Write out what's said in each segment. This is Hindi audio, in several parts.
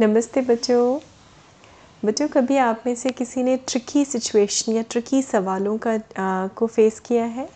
नमस्ते बच्चों। बच्चों कभी आप में से किसी ने ट्रिकी सिचुएशन या ट्रिकी सवालों का आ, को फेस किया है?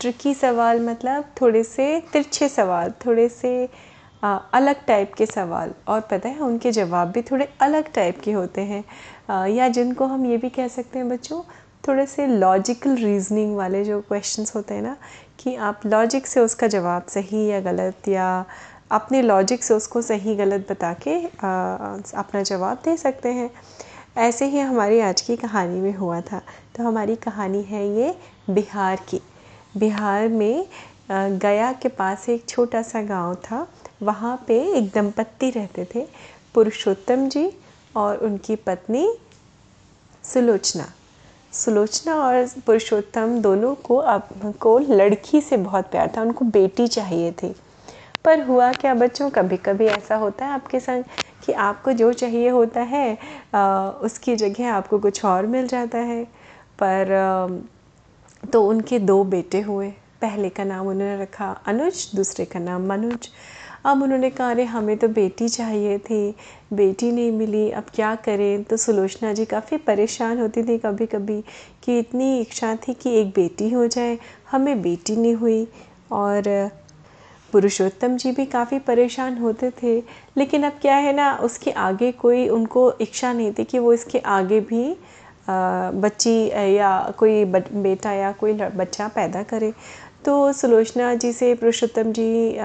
ट्रिकी सवाल मतलब थोड़े से तिरछे सवाल थोड़े से आ, अलग टाइप के सवाल और पता है उनके जवाब भी थोड़े अलग टाइप के होते हैं। आ, या जिनको हम ये भी कह सकते हैं बच्चों थोड़े से लॉजिकल रीजनिंग वाले जो क्वेश्चंस होते हैं ना कि आप लॉजिक से उसका जवाब सही या गलत या अपने लॉजिक से उसको सही गलत बता के अपना जवाब दे सकते हैं। ऐसे ही हमारी आज की कहानी में हुआ था। तो हमारी कहानी है ये बिहार की। बिहार में गया के पास एक छोटा सा गाँव था। वहाँ पे एक दंपत्ति रहते थे, पुरुषोत्तम जी और उनकी पत्नी सुलोचना। सुलोचना और पुरुषोत्तम दोनों को अब, को लड़की से बहुत प्यार था। उनको बेटी चाहिए थी। पर हुआ क्या? बच्चों कभी कभी ऐसा होता है आपके संग कि आपको जो चाहिए होता है आ, उसकी जगह आपको कुछ और मिल जाता है। पर आ, तो उनके दो बेटे हुए। पहले का नाम उन्होंने रखा अनुज दूसरे का नाम मनुज। अब उन्होंने कहा अरे हमें तो बेटी चाहिए थी। बेटी नहीं मिली अब क्या करें? तो सुलोचना जी काफ़ी परेशान होती थी कभी कभी कि इतनी इच्छा थी कि एक बेटी हो जाए। हमें बेटी नहीं हुई और पुरुषोत्तम जी भी काफ़ी परेशान होते थे, लेकिन अब क्या है ना, उसके आगे कोई उनको इच्छा नहीं थी कि वो इसके आगे भी बच्ची या कोई बेटा या कोई बच्चा पैदा करे। तो सुलोचना जी से पुरुषोत्तम जी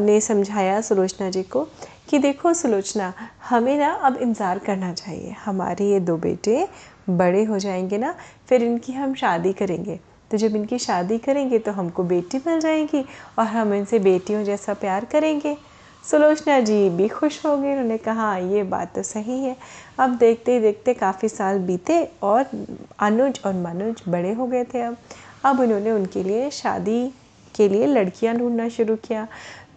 ने समझाया सुलोचना जी को कि देखो सुलोचना, हमें ना अब इंतज़ार करना चाहिए। हमारे ये दो बेटे बड़े हो जाएँगे ना, फिर इनकी हम शादी करेंगे। तो जब इनकी शादी करेंगे तो हमको बेटी मिल जाएगी और हम इनसे बेटियों जैसा प्यार करेंगे। सुलोचना जी भी खुश हो गई उन्होंने कहा, ये बात तो सही है। अब देखते ही देखते काफ़ी साल बीते और अनुज और मनुज बड़े हो गए थे अब। अब उन्होंने उनके लिए शादी के लिए लड़कियाँ ढूंढना शुरू किया।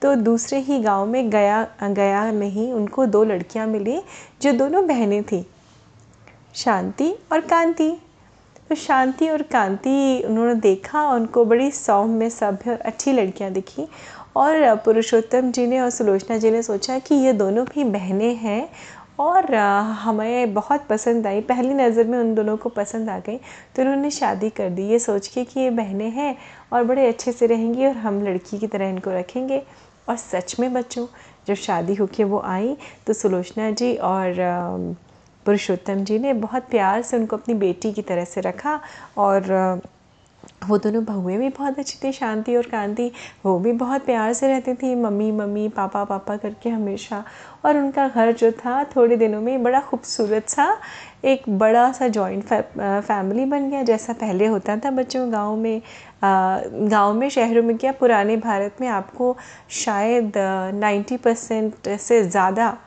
तो दूसरे ही गाँव में गया गया में ही उनको दो लड़कियाँ मिली, जो दोनों बहनें थीं। शांति और कांति। तो शांति और कांति उन्होंने देखा, उनको बड़ी सौम्य, सभ्य और अच्छी लड़कियाँ दिखी। और पुरुषोत्तम जी ने और सुलोचना जी ने सोचा कि ये दोनों भी बहनें हैं और हमें बहुत पसंद आई। पहली नज़र में उन दोनों को पसंद आ गई तो उन्होंने शादी कर दी। ये सोच के कि ये बहनें हैं और बड़े अच्छे से रहेंगी और हम लड़की की तरह इनको रखेंगे। और सच में बच्चों, जब शादी होके वो आई तो सुलोचना जी और पुरुषोत्तम जी ने बहुत प्यार से उनको अपनी बेटी की तरह से रखा और वो दोनों बहुएँ भी बहुत अच्छी थी शांति और कांति वो भी बहुत प्यार से रहती थी मम्मी मम्मी पापा पापा करके हमेशा। और उनका घर जो था थोड़े दिनों में बड़ा खूबसूरत सा एक बड़ा सा जॉइंट फै, फैमिली बन गया जैसा पहले होता था बच्चों गाँव में। गाँव में शहरों में क्या पुराने भारत में आपको शायद नाइन्टी परसेंट से ज़्यादा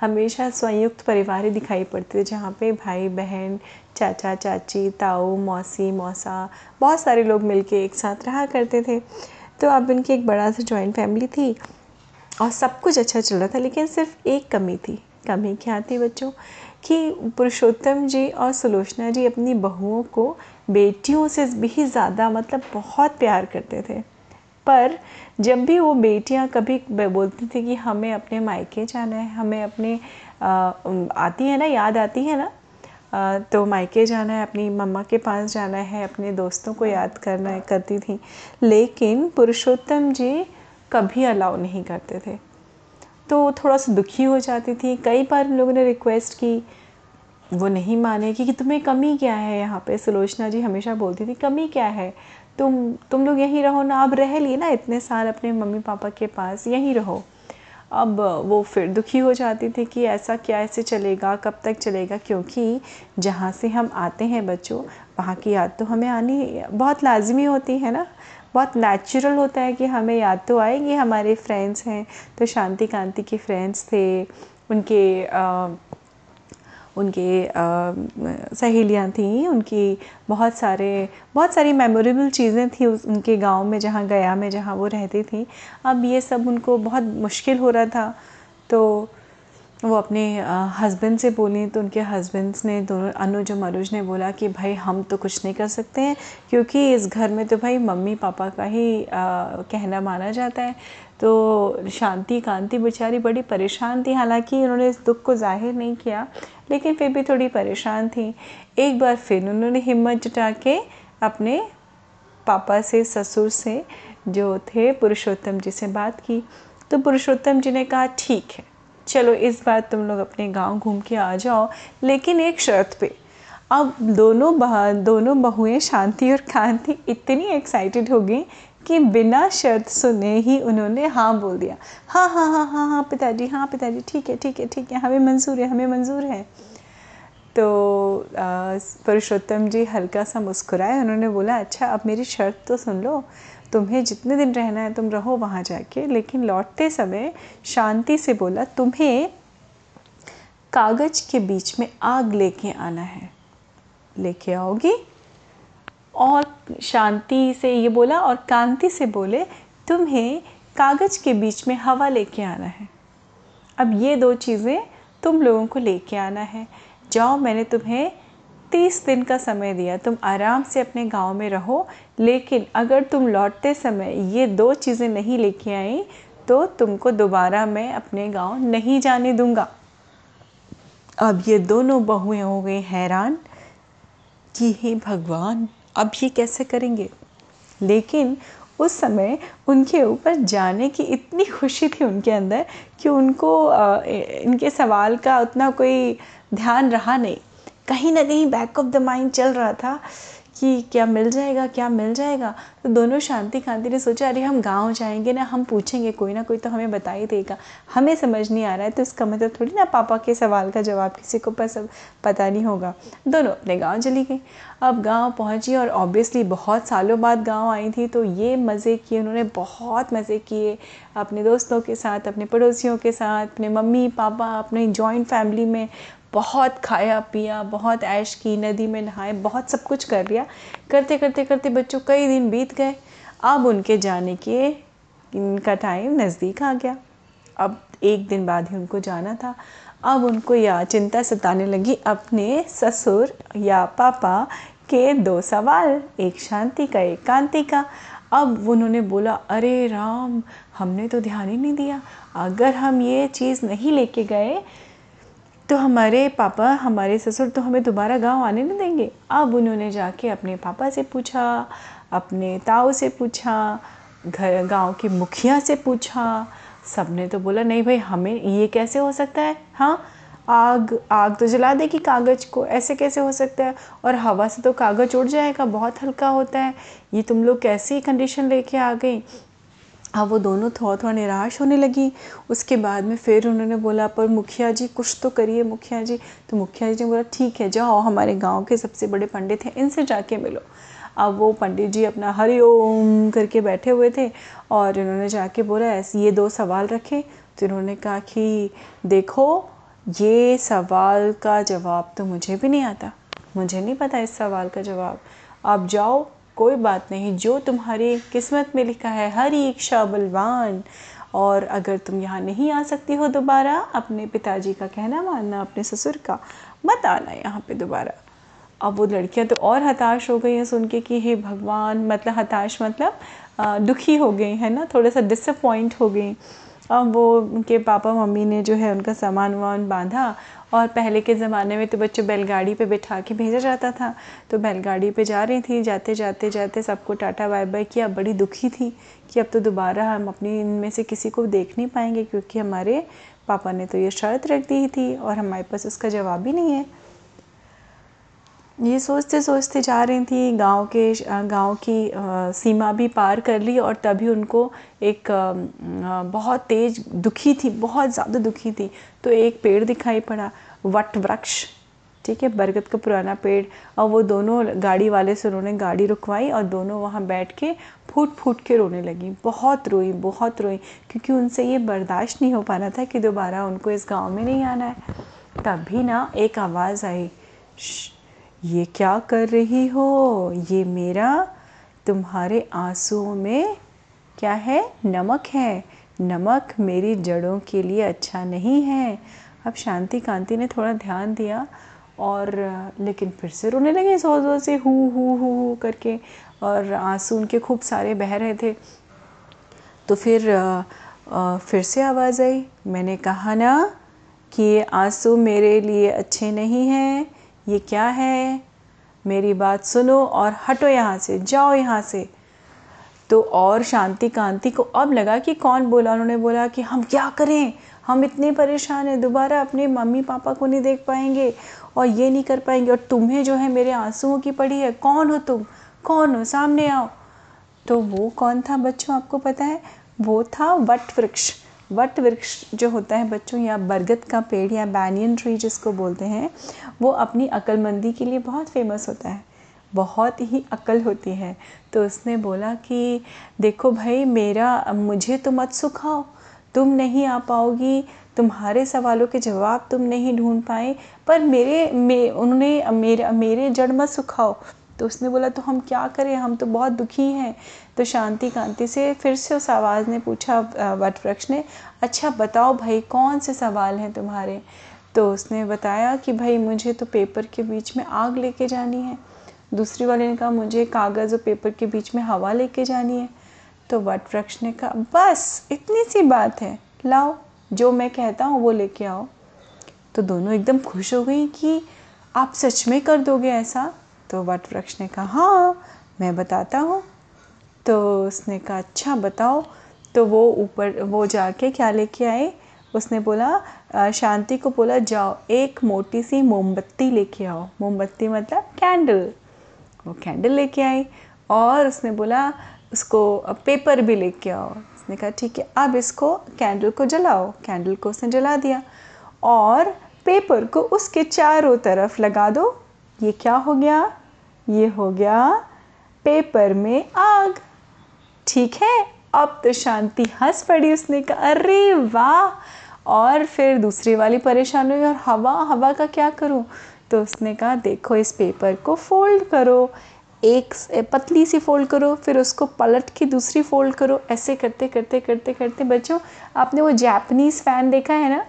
हमेशा संयुक्त परिवार ही दिखाई पड़ते थे, जहाँ पे भाई, बहन, चाचा, चाची, ताऊ, मौसी, मौसा, बहुत सारे लोग मिलके एक साथ रहा करते थे। तो अब इनकी एक बड़ा सा जॉइंट फैमिली थी और सब कुछ अच्छा चल रहा था, लेकिन सिर्फ़ एक कमी थी। कमी क्या थी बच्चों? कि पुरुषोत्तम जी और सुलोचना जी अपनी बहुओं को बेटियों से भी ज़्यादा मतलब बहुत प्यार करते थे। पर जब भी वो बेटियाँ कभी बोलती थी कि हमें अपने मायके जाना है हमें अपने आती है ना याद आती है ना तो मायके जाना है अपनी मम्मा के पास जाना है अपने दोस्तों को याद करना है करती थी। लेकिन पुरुषोत्तम जी कभी अलाउ नहीं करते थे। तो थोड़ा सा दुखी हो जाती थी। कई बार लोगों ने रिक्वेस्ट की वो नहीं माने कि, कि तुम्हें कमी क्या है यहाँ पे? सुलोचना जी हमेशा बोलती थी कमी क्या है? तुम तुम लोग यहीं रहो ना अब रह लिए ना इतने साल अपने मम्मी पापा के पास यहीं रहो। अब वो फिर दुखी हो जाती थी कि ऐसा क्या ऐसे चलेगा कब तक चलेगा क्योंकि जहाँ से हम आते हैं बच्चों वहाँ की याद तो हमें आनी बहुत लाजमी होती है ना? बहुत नेचुरल होता है कि हमें याद तो आएगी हमारे फ्रेंड्स हैं। तो शांति कांति के फ्रेंड्स थे उनके आ, उनके सहेलियाँ थीं, उनकी बहुत सारे, बहुत सारी मेमोरेबल चीज़ें थी उस, उनके गाँव में जहाँ गया में, जहाँ वो रहती थी। अब ये सब उनको बहुत मुश्किल हो रहा था तो वो अपने हस्बैंड से बोली तो उनके हस्बैंड्स ने दोनों अनुज और मनुज ने बोला कि भाई हम तो कुछ नहीं कर सकते हैं क्योंकि इस घर में तो भाई मम्मी पापा का ही आ, कहना माना जाता है। तो शांति कांति बेचारी बड़ी परेशान थी। हालाँकि उन्होंने इस दुख को ज़ाहिर नहीं किया लेकिन फिर भी थोड़ी परेशान थी। एक बार फिर उन्होंने हिम्मत जुटा के अपने पापा से ससुर से जो थे पुरुषोत्तम जी से बात की। तो पुरुषोत्तम जी ने कहा ठीक है चलो, इस बार तुम लोग अपने गाँव घूम के आ जाओ, लेकिन एक शर्त पे। अब दोनों बह, दोनों बहुएँ शांति और कांति इतनी एक्साइटेड हो गई कि बिना शर्त सुने ही उन्होंने हाँ बोल दिया। हाँ हाँ हाँ हाँ हाँ पिताजी हाँ पिताजी, ठीक है ठीक है ठीक है, हमें मंजूर है, हमें मंजूर है। तो पुरुषोत्तम जी हल्का सा मुस्कुराए, उन्होंने बोला अच्छा अब मेरी शर्त तो सुन लो तुम्हें जितने दिन रहना है, तुम रहो वहाँ जाके। लेकिन लौटते समय शांति से बोला, तुम्हें कागज़ के बीच में आग लेके आना है। लेके आओगी? और शांति से ये बोला और कांति से बोले, तुम्हें कागज़ के बीच में हवा लेके आना है। अब ये दो चीज़ें तुम लोगों को लेके आना है। जाओ, मैंने तुम्हें तीस दिन का समय दिया, तुम आराम से अपने गाँव में रहो। लेकिन अगर तुम लौटते समय ये दो चीज़ें नहीं लेके आई तो तुमको दोबारा मैं अपने गाँव नहीं जाने दूँगा। अब ये दोनों बहुएँ हो गई हैरान कि हे भगवान, अब ये कैसे करेंगे? लेकिन उस समय उनके ऊपर जाने की इतनी खुशी थी उनके अंदर कि उनको इनके सवाल का उतना कोई ध्यान रहा नहीं। कहीं ना कहीं बैक ऑफ़ द माइंड चल रहा था कि क्या मिल जाएगा, क्या मिल जाएगा। तो दोनों शांति कांति ने सोचा, अरे, हम गाँव जाएँगे ना, हम पूछेंगे कोई ना कोई तो हमें बता ही देगा। हमें समझ नहीं आ रहा है तो इसका मतलब थोड़ी ना पापा के सवाल का जवाब किसी को पसंद पता नहीं होगा। दोनों अपने गाँव चली गई। अब गाँव पहुँची और ऑब्वियसली बहुत सालों बाद गाँव आई थी तो ये मज़े किए उन्होंने, बहुत मज़े किए अपने दोस्तों के साथ, अपने पड़ोसियों के साथ, अपने मम्मी, पापा, अपने जॉइंट फैमिली में। बहुत खाया, पिया, बहुत ऐश की, नदी में नहाए, बहुत सब कुछ कर लिया। करते करते करते बच्चों कई दिन बीत गए। अब उनके जाने के, इनका टाइम नज़दीक आ गया। अब एक दिन बाद ही उनको जाना था। अब उनको या चिंता सताने लगी अपने ससुर या पापा के दो सवाल, एक शांति का, एक कांति का। अब उन्होंने बोला, अरे राम, हमने तो ध्यान ही नहीं दिया। अगर हम ये चीज़ नहीं लेके गए तो हमारे पापा, हमारे ससुर तो हमें दोबारा गाँव आने नहीं देंगे। अब उन्होंने जाके अपने पापा से पूछा, अपने ताऊ से पूछा, घर, गाँव के मुखिया से पूछा। सबने तो बोला, नहीं भाई, हमें ये कैसे हो सकता है? हाँ आग आग तो जला देगी कागज़ को, ऐसे कैसे हो सकता है? और हवा से तो कागज़ उड़ जाएगा, बहुत हल्का होता है। ये तुम लोग कैसी कंडीशन लेके आ गई? अब वो दोनों थोड़ा थोड़ा निराश होने लगी। उसके बाद में फिर उन्होंने बोला, पर मुखिया जी, कुछ तो करिए मुखिया जी। तो मुखिया जी ने बोला, ठीक है, जाओ, हमारे गाँव के सबसे बड़े पंडित हैं, इनसे जाके मिलो। अब वो पंडित जी अपना हरि ओम करके बैठे हुए थे और इन्होंने जाके बोला, ऐसे, ये दो सवाल रखे। तो इन्होंने कहा कि, देखो, ये सवाल का जवाब तो मुझे भी नहीं आता। मुझे नहीं पता इस सवाल का जवाब। आप जाओ कोई बात नहीं, जो तुम्हारी किस्मत में लिखा है, हर इच्छा बलवान और अगर तुम यहाँ नहीं आ सकती हो दोबारा, अपने पिताजी का कहना मानना, अपने ससुर का, मत आना यहाँ पे दोबारा। अब वो लड़कियाँ तो और हताश हो गई हैं सुन के कि, हे भगवान मतलब हताश मतलब दुखी हो गई है ना थोड़ा सा डिसअपॉइंट हो गई। अब वो उनके पापा मम्मी ने जो है उनका सामान वामान बांधा और पहले के ज़माने में तो बच्चों बैलगाड़ी पे बैठा के भेजा जाता था। तो बैलगाड़ी पे जा रही थी, जाते जाते जाते सबको टाटा बाय बाय किया। बड़ी दुखी थी कि अब तो दोबारा हम अपनी इनमें से किसी को देख नहीं पाएँगे क्योंकि हमारे पापा ने तो ये शर्त रख दी थी और हमारे पास उसका जवाब ही नहीं है। ये सोचते सोचते जा रही थी, गाँव के गाँव की सीमा भी पार कर ली और तभी उनको एक बहुत तेज दुखी थी, बहुत ज़्यादा दुखी थी। तो एक पेड़ दिखाई पड़ा, वट वृक्ष, ठीक है, बरगद का पुराना पेड़। और वो दोनों गाड़ी वाले से उन्होंने गाड़ी रुकवाई और दोनों वहाँ बैठ के फूट फूट के रोने लगी। बहुत रोई बहुत रोई, क्योंकि उनसे ये बर्दाश्त नहीं हो पा रहा था कि दोबारा उनको इस गाँव में नहीं आना है। तभी ना एक आवाज़ आई ये क्या कर रही हो? ये मेरा, तुम्हारे आंसुओं में क्या है? नमक है। नमक मेरी जड़ों के लिए अच्छा नहीं है। अब शांति कांति ने थोड़ा ध्यान दिया और, लेकिन फिर से रोने लगे ज़ोर ज़ोर से, हु हु हु हु करके। और आँसू उनके खूब सारे बह रहे थे। तो फिर फिर से आवाज़ आई। मैंने कहा ना कि ये आँसू मेरे लिए अच्छे नहीं हैं। ये क्या है? मेरी बात सुनो और हटो यहाँ से, जाओ यहाँ से। तो और शांति कांति को अब लगा कि कौन बोला? उन्होंने बोला कि हम क्या करें? हम इतने परेशान हैं, दोबारा अपने मम्मी पापा को नहीं देख पाएँगे और ये नहीं कर पाएँगे। और तुम्हें जो है मेरे आंसुओं की पड़ी है, कौन हो तुम? कौन हो? सामने आओ। तो वो कौन था बच्चों, आपको पता है? वो था वट वृक्ष वट वृक्ष जो होता है बच्चों, या बरगद का पेड़, या बैनियन ट्री जिसको बोलते हैं, वो अपनी अक्लमंदी के लिए बहुत फ़ेमस होता है। बहुत ही अक्ल होती है। तो उसने बोला कि, देखो भाई, मेरा, मुझे तो मत सुखाओ। तुम नहीं आ पाओगी। तुम्हारे सवालों के जवाब तुम नहीं ढूंढ पाए। पर मेरे, मे, उन्होंने, मेरे मेरे जड़ मत सुखाओ। तो उसने बोला तो हम क्या करें? हम तो बहुत दुखी हैं। तो शांति कांति से फिर से उस आवाज़ ने पूछा वट वृक्ष ने अच्छा बताओ भाई, कौन से सवाल हैं तुम्हारे? तो उसने बताया कि, भाई, मुझे तो पेपर के बीच में आग लेके जानी है। दूसरी वाले ने कहा, मुझे कागज़ और पेपर के बीच में हवा लेके जानी है। तो वट वृक्ष ने कहा, बस, इतनी सी बात है। लाओ, जो मैं कहता हूँ वो लेके आओ। तो दोनों एकदम खुश हो गई कि आप सच में कर दोगे ऐसा। तो वट वृक्ष ने कहा हाँ मैं बताता हूँ। तो उसने कहा अच्छा बताओ। तो वो ऊपर, वो जाके क्या लेके आए? उसने बोला शांति को बोला, जाओ, एक मोटी सी मोमबत्ती लेके आओ। मोमबत्ती मतलब कैंडल वो कैंडल लेके आई और उसने बोला, उसको पेपर भी लेके आओ। उसने कहा, ठीक है, अब इसको कैंडल को जलाओ। कैंडल को उसने जला दिया और पेपर को उसके चारों तरफ़ लगा दो। ये क्या हो गया? ये हो गया पेपर में आग। ठीक है? अब तो शांति हंस पड़ी उसने कहा अरे वाह! और फिर दूसरी वाली परेशान हुई, और हवा हवा का क्या करूँ? तो उसने कहा, देखो, इस पेपर को फोल्ड करो। एक पतली सी फोल्ड करो, फिर उसको पलट के दूसरी फोल्ड करो। ऐसे करते करते करते करते। बच्चों, आपने वो जैपनीज़ फ़ैन देखा है ना,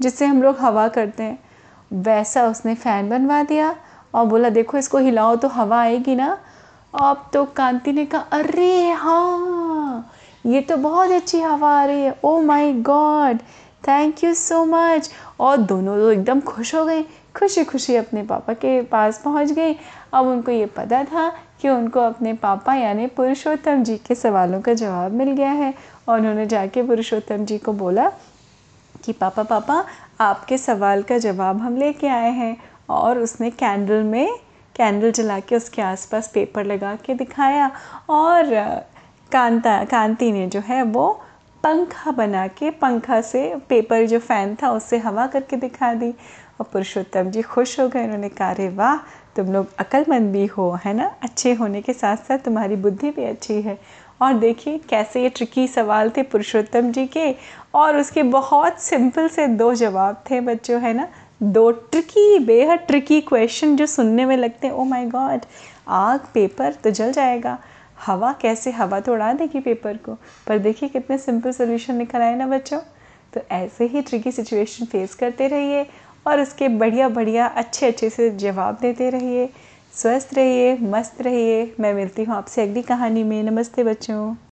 जिससे हम लोग हवा करते हैं? वैसा उसने फ़ैन बनवा दिया। और बोला, देखो, इसको हिलाओ तो हवा आएगी ना। अब तो कांति ने कहा, अरे हाँ ये तो बहुत अच्छी हवा आ रही है। ओ my God thank you so much और दोनों तो एकदम खुश हो गए। खुशी खुशी अपने पापा के पास पहुँच गए अब उनको ये पता था कि उनको अपने पापा यानी पुरुषोत्तम जी के सवालों का जवाब मिल गया है। और उन्होंने जाके पुरुषोत्तम जी को बोला कि, पापा पापा, आपके सवाल का जवाब हम लेके आए हैं। और उसने कैंडल में कैंडल जला के उसके आसपास पेपर लगा के दिखाया और कांता, कांति ने जो है वो पंखा बना के, पंखा से पेपर जो फ़ैन था उससे हवा करके दिखा दी और पुरुषोत्तम जी खुश हो गए। उन्होंने कहा, अरे वाह, तुम लोग अक्लमंद भी हो, है ना? अच्छे होने के साथ साथ तुम्हारी बुद्धि भी अच्छी है। और देखिए कैसे ये ट्रिकी सवाल थे पुरुषोत्तम जी के। और उसके बहुत सिंपल से दो जवाब थे बच्चों, है ना? दो ट्रिकी बेहद ट्रिकी क्वेश्चन जो सुनने में लगते हैं। ओ माय गॉड आग पेपर तो जल जाएगा। हवा कैसे? हवा तो उड़ा देगी पेपर को। पर देखिए कितने सिंपल सोल्यूशन निकल आए ना बच्चों। तो ऐसे ही ट्रिकी सिचुएशन फेस करते रहिए और उसके बढ़िया बढ़िया अच्छे अच्छे से जवाब देते रहिए। स्वस्थ रहिए, मस्त रहिए। मैं मिलती हूँ आपसे अगली कहानी में। नमस्ते बच्चों।